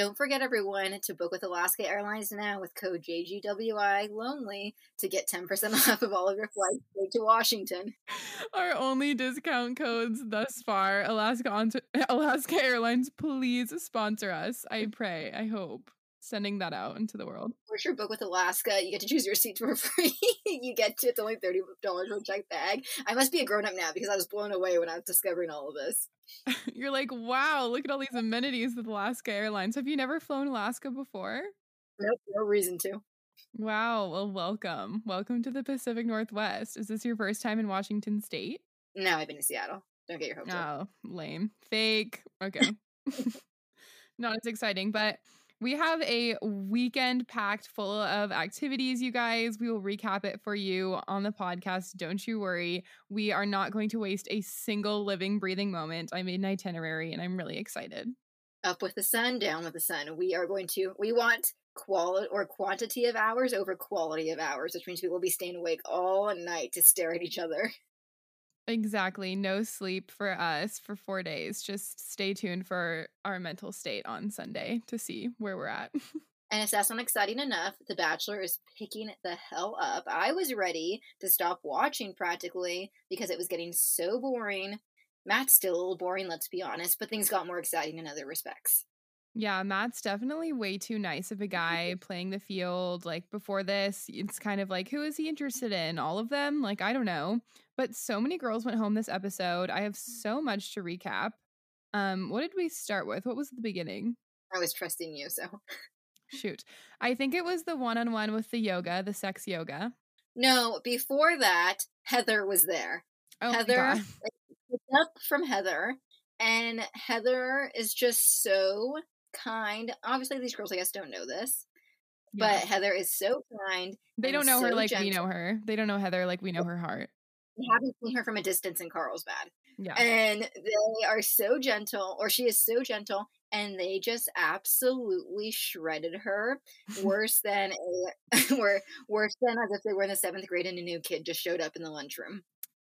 Don't forget, everyone, to book with Alaska Airlines now with code JGWI Lonely to get 10% off of all of your flights to Washington. Our only discount codes thus far. Alaska Alaska Airlines, please sponsor us. I pray. I hope sending that out into the world. For sure, book with Alaska. You get to choose your seats for free. you get to, it's only $30 for a check bag. I must be a grown up now because I was blown away when I was discovering all of this. You're like, wow, look at all these amenities with Alaska Airlines. Have you never flown Alaska before? Nope, no reason to. Wow, well, welcome. Welcome to the Pacific Northwest. Is this your first time in Washington State? No, I've been to Seattle. Don't get your hopes up. Oh, lame. Fake. Okay. Not as exciting, but we have a weekend packed full of activities, you guys. We will recap it for you on the podcast. Don't you worry. We are not going to waste a single living, breathing moment. I made an itinerary and I'm really excited. Up with the sun, down with the sun. We are going to, we want quality or quantity of hours over quality of hours, which means we will be staying awake all night to stare at each other. Exactly. No sleep for us for four days. Just stay tuned for our mental state on Sunday to see where we're at. And if that's not exciting enough, The Bachelor is picking the hell up. I was ready to stop watching practically because it was getting so boring. Matt's still a little boring, let's be honest, but things got more exciting in other respects. Yeah, Matt's definitely way too nice of a guy playing the field. Like before this, it's kind of like, who is he interested in? All of them? Like, I don't know. But so many girls went home this episode. I have so much to recap. Um, what did we start with? What was the beginning? I was trusting you, so. Shoot. I think it was the one on one with the yoga, the sex yoga. No, before that, Heather was there. Oh, Heather, up from Heather, and Heather is just so kind. Obviously, these girls, I guess, don't know this, yeah. but Heather is so kind. They don't know so her like gentle. we know her. They don't know Heather like we know her heart. Haven't seen her from a distance in Carlsbad. Yeah. And they are so gentle, or she is so gentle, and they just absolutely shredded her worse than a were worse than as if they were in the seventh grade and a new kid just showed up in the lunchroom.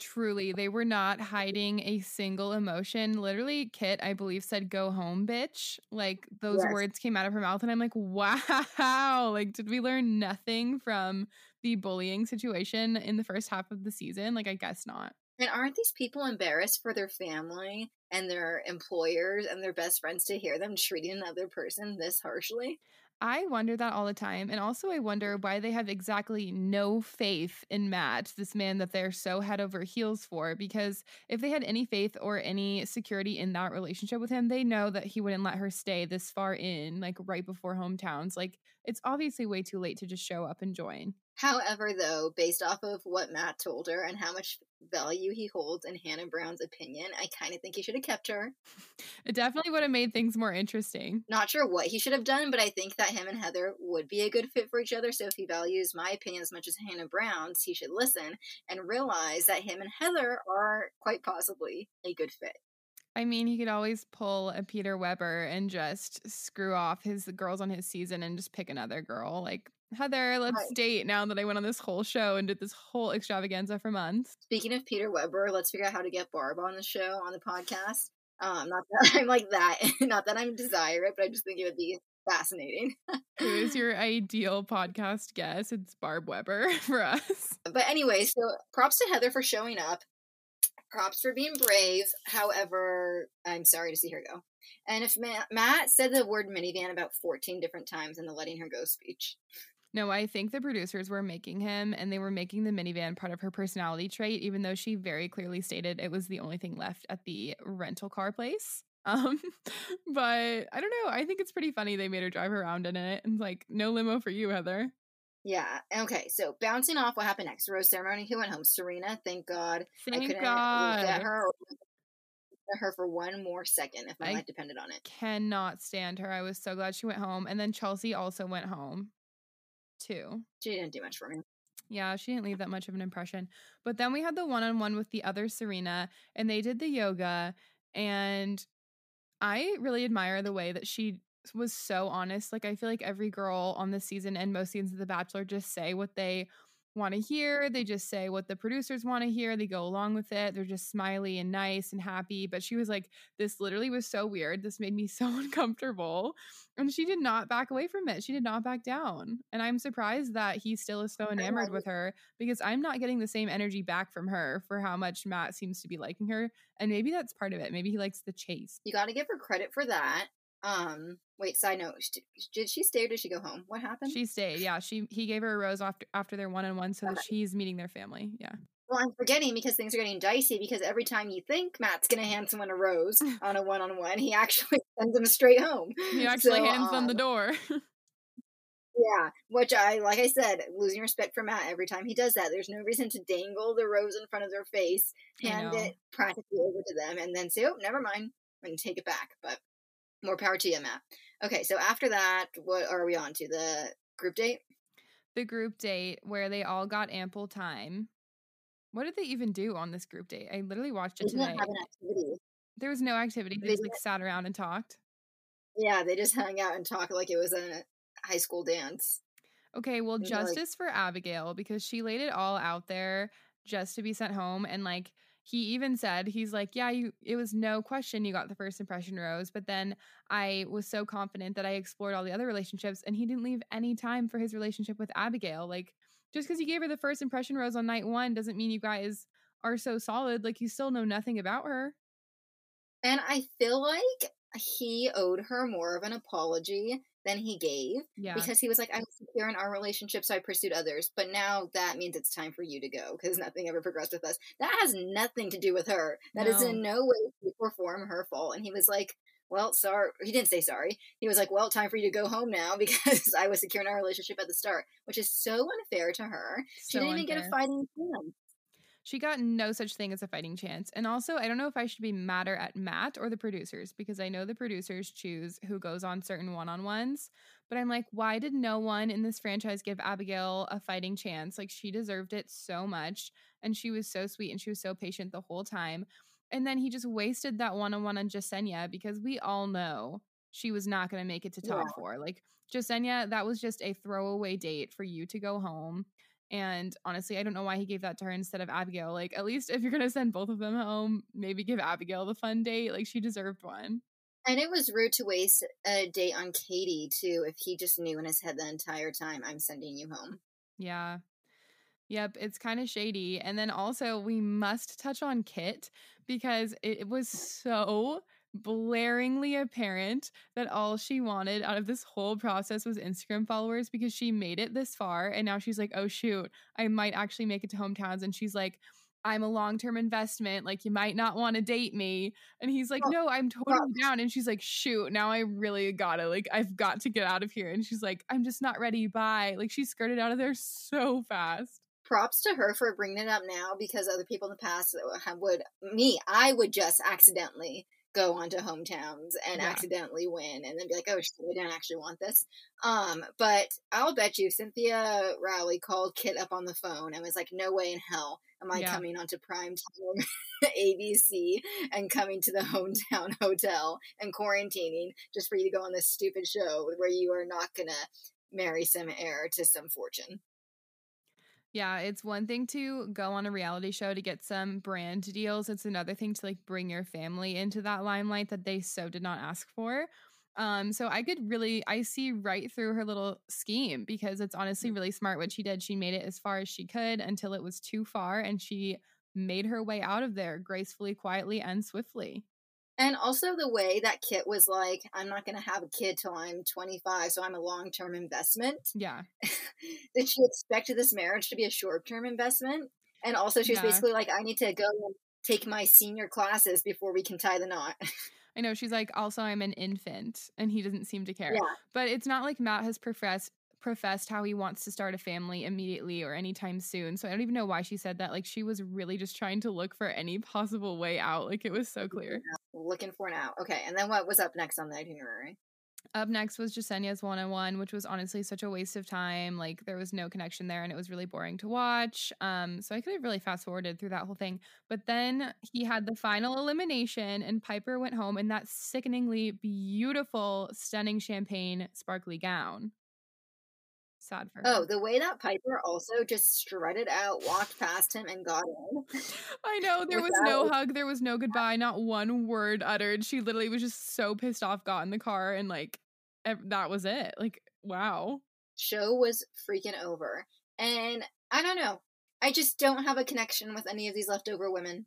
Truly, they were not hiding a single emotion. Literally, Kit, I believe, said, Go home, bitch. Like those yes. words came out of her mouth. And I'm like, Wow. Like, did we learn nothing from the bullying situation in the first half of the season? Like, I guess not. And aren't these people embarrassed for their family and their employers and their best friends to hear them treating another person this harshly? I wonder that all the time. And also, I wonder why they have exactly no faith in Matt, this man that they're so head over heels for. Because if they had any faith or any security in that relationship with him, they know that he wouldn't let her stay this far in, like right before hometowns. Like, it's obviously way too late to just show up and join. However, though, based off of what Matt told her and how much value he holds in Hannah Brown's opinion, I kind of think he should have kept her. It definitely would have made things more interesting. Not sure what he should have done, but I think that him and Heather would be a good fit for each other. So if he values my opinion as much as Hannah Brown's, he should listen and realize that him and Heather are quite possibly a good fit. I mean, he could always pull a Peter Weber and just screw off his girls on his season and just pick another girl. Like, Heather, let's right. date now that I went on this whole show and did this whole extravaganza for months. Speaking of Peter Weber, let's figure out how to get Barb on the show on the podcast. Um, not that I'm like that, not that I'm desire it, but I just think it would be fascinating. Who is your ideal podcast guest? It's Barb Weber for us. But anyway, so props to Heather for showing up. Props for being brave. However, I'm sorry to see her go. And if Matt, Matt said the word minivan about 14 different times in the letting her go speech. No, I think the producers were making him and they were making the minivan part of her personality trait, even though she very clearly stated it was the only thing left at the rental car place. Um, but I don't know. I think it's pretty funny they made her drive around in it and like, no limo for you, Heather. Yeah. Okay. So bouncing off, what happened next? Rose ceremony. Who went home? Serena. Thank God. Thank I couldn't God. look at her her for one more second if my I life depended on it. Cannot stand her. I was so glad she went home. And then Chelsea also went home too. She didn't do much for me. Yeah, she didn't leave that much of an impression. But then we had the one on one with the other Serena, and they did the yoga. And I really admire the way that she was so honest. Like, I feel like every girl on this season and most seasons of The Bachelor just say what they want to hear. They just say what the producers want to hear. They go along with it. They're just smiley and nice and happy. But she was like, This literally was so weird. This made me so uncomfortable. And she did not back away from it. She did not back down. And I'm surprised that he still is so enamored with her because I'm not getting the same energy back from her for how much Matt seems to be liking her. And maybe that's part of it. Maybe he likes the chase. You got to give her credit for that. Um, wait, side note, did she stay or did she go home? What happened? She stayed. Yeah, she he gave her a rose after after their one on one, so okay. that she's meeting their family. Yeah. Well, I'm forgetting because things are getting dicey because every time you think Matt's gonna hand someone a rose on a one on one, he actually sends them straight home. He actually so, hands um, them the door. yeah, which I like I said, losing respect for Matt every time he does that. There's no reason to dangle the rose in front of their face, hand it practically over to them, and then say, "Oh, never mind," and take it back. But more power to you, Matt. Okay, so after that, what are we on to? The group date? The group date where they all got ample time. What did they even do on this group date? I literally watched it they today. There was no activity. They, they just like sat around and talked. Yeah, they just hung out and talked like it was a high school dance. Okay, well, justice like, for Abigail because she laid it all out there just to be sent home and like he even said he's like yeah you it was no question you got the first impression rose but then i was so confident that i explored all the other relationships and he didn't leave any time for his relationship with abigail. Like just because you gave her the first impression rose on night one doesn't mean you guys are so solid like you still know nothing about her. And i feel like he owed her more of an apology than he gave yeah. because he was like, I'm secure in our relationship, so I pursued others. But now that means it's time for you to go because nothing ever progressed with us. That has nothing to do with her. That no. is in no way, shape, or form her fault. And he was like, well, sorry. He didn't say sorry. He was like, well, time for you to go home now because I was secure in our relationship at the start, which is so unfair to her. So she didn't even get a fighting chance. She got no such thing as a fighting chance. And also, I don't know if I should be madder at Matt or the producers because I know the producers choose who goes on certain one on ones. But I'm like, why did no one in this franchise give Abigail a fighting chance? Like, she deserved it so much. And she was so sweet and she was so patient the whole time. And then he just wasted that one on one on Jessenia because we all know she was not going to make it to top yeah. four. Like, Jessenia, that was just a throwaway date for you to go home. And honestly, I don't know why he gave that to her instead of Abigail. Like, at least if you're going to send both of them home, maybe give Abigail the fun date. Like, she deserved one. And it was rude to waste a date on Katie, too, if he just knew in his head the entire time, I'm sending you home. Yeah. Yep, it's kind of shady. And then also, we must touch on Kit because it was so blaringly apparent that all she wanted out of this whole process was Instagram followers because she made it this far and now she's like, "Oh shoot, I might actually make it to hometowns." And she's like, I'm a long term investment. Like, you might not want to date me. And he's like, No, I'm totally down. And she's like, Shoot, now I really gotta, like, I've got to get out of here. And she's like, I'm just not ready. Bye. Like, she skirted out of there so fast. Props to her for bringing it up now because other people in the past uh, would, me, I would just accidentally go onto hometowns and yeah. accidentally win and then be like, oh shit, I don't actually want this. Um, but I'll bet you Cynthia Rowley called Kit up on the phone and was like, no way in hell am I yeah. coming onto prime time ABC and coming to the hometown hotel and quarantining just for you to go on this stupid show where you are not gonna marry some heir to some fortune. Yeah, it's one thing to go on a reality show to get some brand deals. It's another thing to like bring your family into that limelight that they so did not ask for. Um, so I could really I see right through her little scheme because it's honestly mm. really smart what she did. She made it as far as she could until it was too far and she made her way out of there gracefully, quietly, and swiftly. And also the way that Kit was like, I'm not going to have a kid till I'm 25, so I'm a long term investment. Yeah. Did she expect this marriage to be a short term investment? And also, she was yeah. basically like, I need to go and take my senior classes before we can tie the knot. I know she's like, also, I'm an infant, and he doesn't seem to care. Yeah. But it's not like Matt has professed professed how he wants to start a family immediately or anytime soon. So I don't even know why she said that. Like she was really just trying to look for any possible way out. Like it was so clear. Yeah, looking for now. Okay. And then what was up next on the itinerary? Up next was Jessenia's one on one, which was honestly such a waste of time. Like there was no connection there and it was really boring to watch. Um, so I could have really fast forwarded through that whole thing. But then he had the final elimination and Piper went home in that sickeningly beautiful, stunning champagne sparkly gown. Sad for oh, her. Oh, the way that Piper also just strutted out, walked past him, and got in. I know there was no hug, there was no goodbye, not one word uttered. She literally was just so pissed off, got in the car, and like ev- that was it. Like, wow. Show was freaking over. And I don't know. I just don't have a connection with any of these leftover women.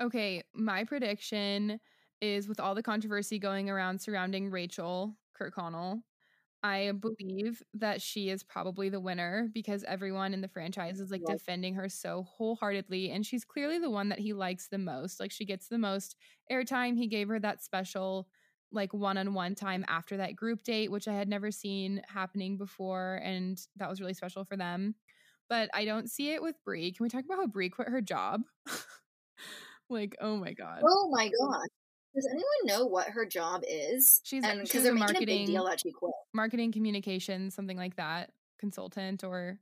Okay, my prediction is with all the controversy going around surrounding Rachel Kirkconnell, I mm-hmm. believe that she is probably the winner because everyone in the franchise is like defending her so wholeheartedly. And she's clearly the one that he likes the most. Like she gets the most airtime. He gave her that special, like one on one time after that group date, which I had never seen happening before. And that was really special for them. But I don't see it with Bri. Can we talk about how Bri quit her job? like, oh my God. Oh my god. Does anyone know what her job is? She's- because they're making a marketing- big deal that she quit. marketing communications, something like that, consultant or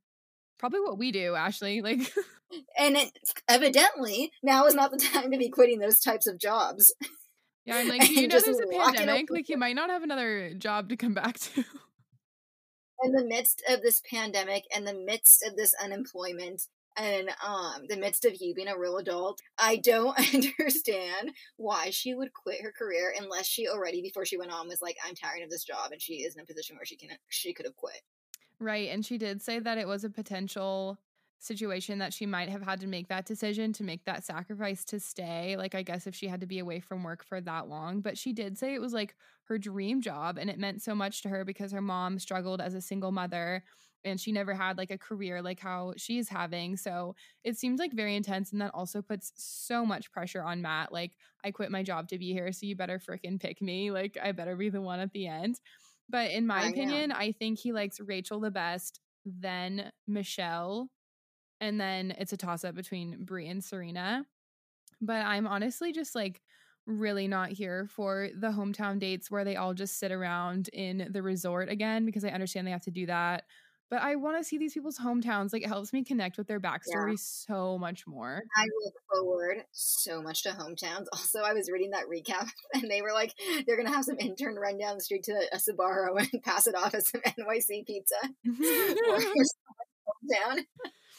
probably what we do, Ashley. Like And it evidently now is not the time to be quitting those types of jobs. yeah, I'm like, you know there's a pandemic, like you might not have another job to come back to. in the midst of this pandemic in the midst of this unemployment and um the midst of you being a real adult i don't understand why she would quit her career unless she already before she went on was like i'm tired of this job and she is in a position where she can she could have quit right. And she did say that it was a potential situation that she might have had to make that decision to make that sacrifice to stay. Like I guess if she had to be away from work for that long. But she did say it was like her dream job and it meant so much to her because her mom struggled as a single mother and she never had like a career like how she's having. So it seemed like very intense. And that also puts so much pressure on Matt. Like, I quit my job to be here, so you better freaking pick me. Like, I better be the one at the end. But in my I know. opinion, I think he likes Rachel the best, then Michelle, and then it's a toss up between Bri and Serena. But I'm honestly just like really not here for the hometown dates where they all just sit around in the resort again because I understand they have to do that. But I want to see these people's hometowns. Like it helps me connect with their backstory so much more. i look forward so much to hometowns also i was reading that recap and they were like they're gonna have some intern run down the street to a Sbarro and pass it off as some nyc pizza or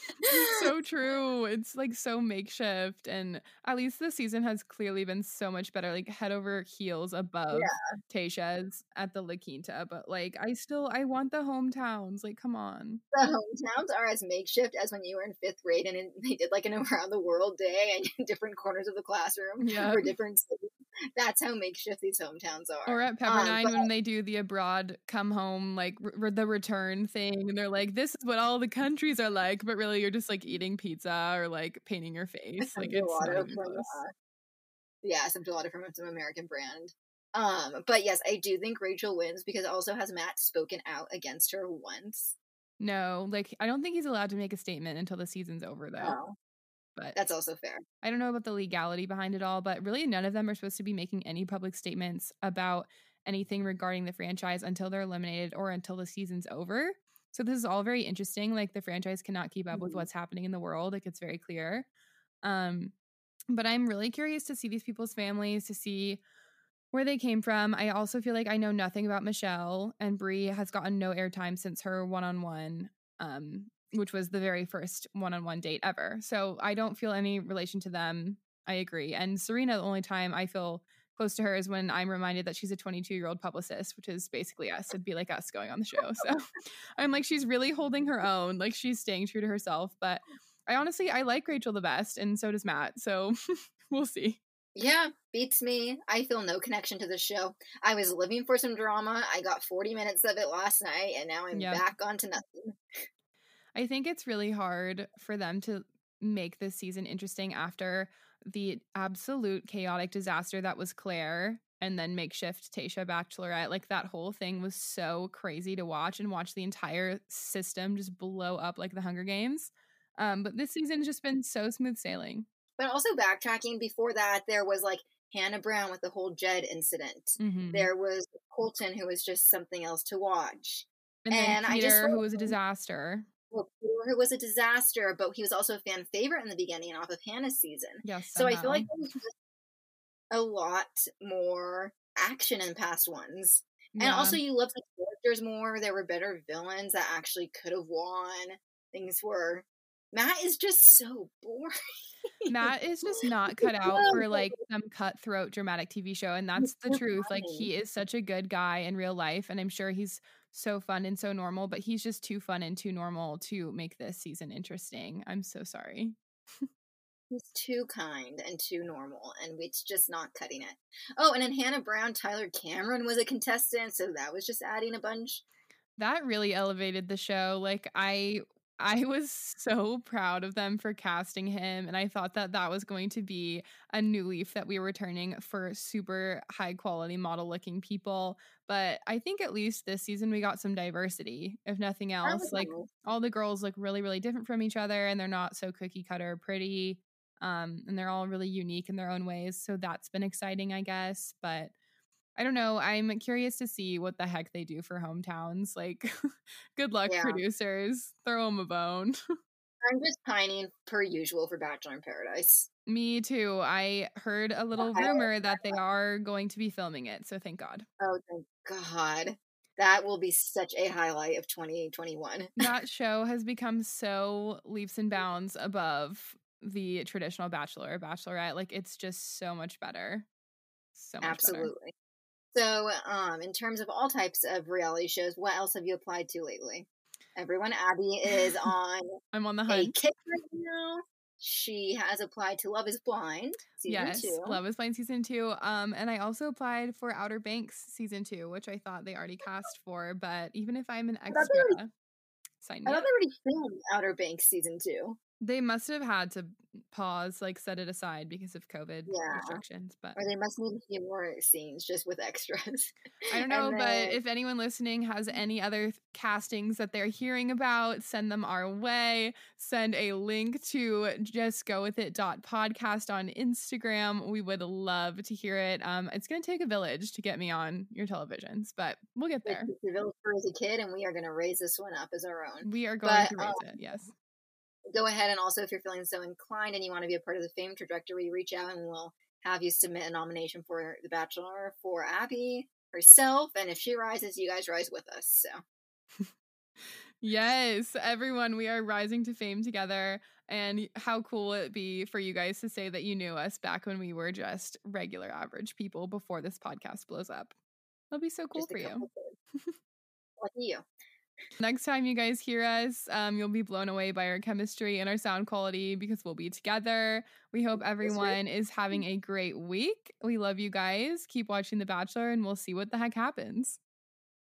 so true. It's like so makeshift. And at least this season has clearly been so much better, like head over heels above Tayshia's at the La Quinta. But like, I still, I want the hometowns. Like, come on. the hometowns are as makeshift as when you were in fifth grade and they did like an around the world day and in different corners of the classroom Yeah. for different cities. That's how makeshift these hometowns are. Or at Um, Pepperdine but- when they do the abroad come home, like r- the return thing. And they're like, this is what all the countries are like. But really, you're just like eating pizza or like painting your face. Like, it's not even from, close. uh, yeah, some gelato from some American brand. Um, but yes, I do think Rachel wins because also has Matt spoken out against her once. No, like, I don't think he's allowed to make a statement until the season's over, though. Oh, But that's also fair. I don't know about the legality behind it all, but really none of them are supposed to be making any public statements about anything regarding the franchise until they're eliminated or until the season's over. So this is all very interesting. Like the franchise cannot keep up with Mhm. what's happening in the world. Like it's very clear. Um, but I'm really curious to see these people's families, to see where they came from. I also feel like I know nothing about Michelle, and Bri has gotten no airtime since her one-on-one, um, which was the very first one-on-one date ever. So I don't feel any relation to them. I agree. And Serena, the only time I feel close to her is when I'm reminded that she's a 22 year old publicist, which is basically us. It'd be like us going on the show. So I'm like, she's really holding her own. Like she's staying true to herself. But I honestly, I like Rachel the best, and so does Matt. So we'll see. Yeah, beats me. I feel no connection to this show. I was living for some drama. I got 40 minutes of it last night, and now I'm Yep. back onto nothing. I think it's really hard for them to make this season interesting after the absolute chaotic disaster that was Clare and then makeshift Tayshia Bachelorette. Like that whole thing was so crazy to watch and watch the entire system just blow up like the Hunger Games. Um, but this season's just been so smooth sailing. But also backtracking, before that, there was like Hannah Brown with the whole Jed incident. Mhm. There was Colton, who was just something else to watch. And and I just Peter, who was a disaster. Well, Peter, was a disaster, but he was also a fan favorite in the beginning off of Hannah's season. Yes. So I feel like there was just a lot more action in past ones. And also, you loved the characters more. There were better villains that actually could have won. Things were. Matt is just so boring. Matt is just not cut out for like some cutthroat dramatic TV show. And that's the truth. Like, he is such a good guy in real life. And I'm sure he's so fun and so normal, but he's just too fun and too normal to make this season interesting. I'm so sorry. He's too kind and too normal, and it's just not cutting it. Oh, and then Hannah Brown, Tyler Cameron was a contestant, so that was just adding a bunch. That really elevated the show. Like, I I was so proud of them for casting him. And I thought that that was going to be a new leaf that we were turning for super high quality model looking people. But I think at least this season we got some diversity, if nothing else. Like all the girls look really, really different from each other and they're not so cookie cutter pretty. Um, and they're all really unique in their own ways. So that's been exciting, I guess. But I don't know. I'm curious to see what the heck they do for hometowns. Like, good luck, yeah. producers. Throw them a bone. I'm just pining per usual for Bachelor in Paradise. Me too. I heard a little rumor that they are going to be filming it, so thank God. Oh, thank God. That will be such a highlight of 2021. that show has become so leaps and bounds above the traditional Bachelor or Bachelorette. Like, it's just so much better. So much Absolutely. Better. So, um, in terms of all types of reality shows, what else have you applied to lately? Everyone, Abby is on. I'm on the hunt. kick right now. She has applied to Love Is Blind season yes, two. Love Is Blind season two. Um, and I also applied for Outer Banks season two, which I thought they already cast for. But even if I'm an extra, I sign me I thought they already filmed Outer Banks season two. They must have had to pause, like set it aside because of COVID yeah. restrictions. But or they must need a few more scenes just with extras. I don't know, then... but if anyone listening has any other castings that they're hearing about, send them our way. Send a link to just go with it dot podcast on Instagram. We would love to hear it. Um, it's gonna take a village to get me on your televisions, but we'll get there. It's a village for as a kid, and we are gonna raise this one up as our own. We are going but, to raise um, it. Yes go ahead and also if you're feeling so inclined and you want to be a part of the fame trajectory reach out and we'll have you submit a nomination for the bachelor for abby herself and if she rises you guys rise with us so. Yes everyone we are rising to fame together and how cool would it be for you guys to say that you knew us back when we were just regular average people before this podcast blows up? That'll be so cool just for you. lucky you Next time you guys hear us, um, you'll be blown away by our chemistry and our sound quality because we'll be together. We hope everyone is having a great week. We love you guys. Keep watching The Bachelor and we'll see what the heck happens.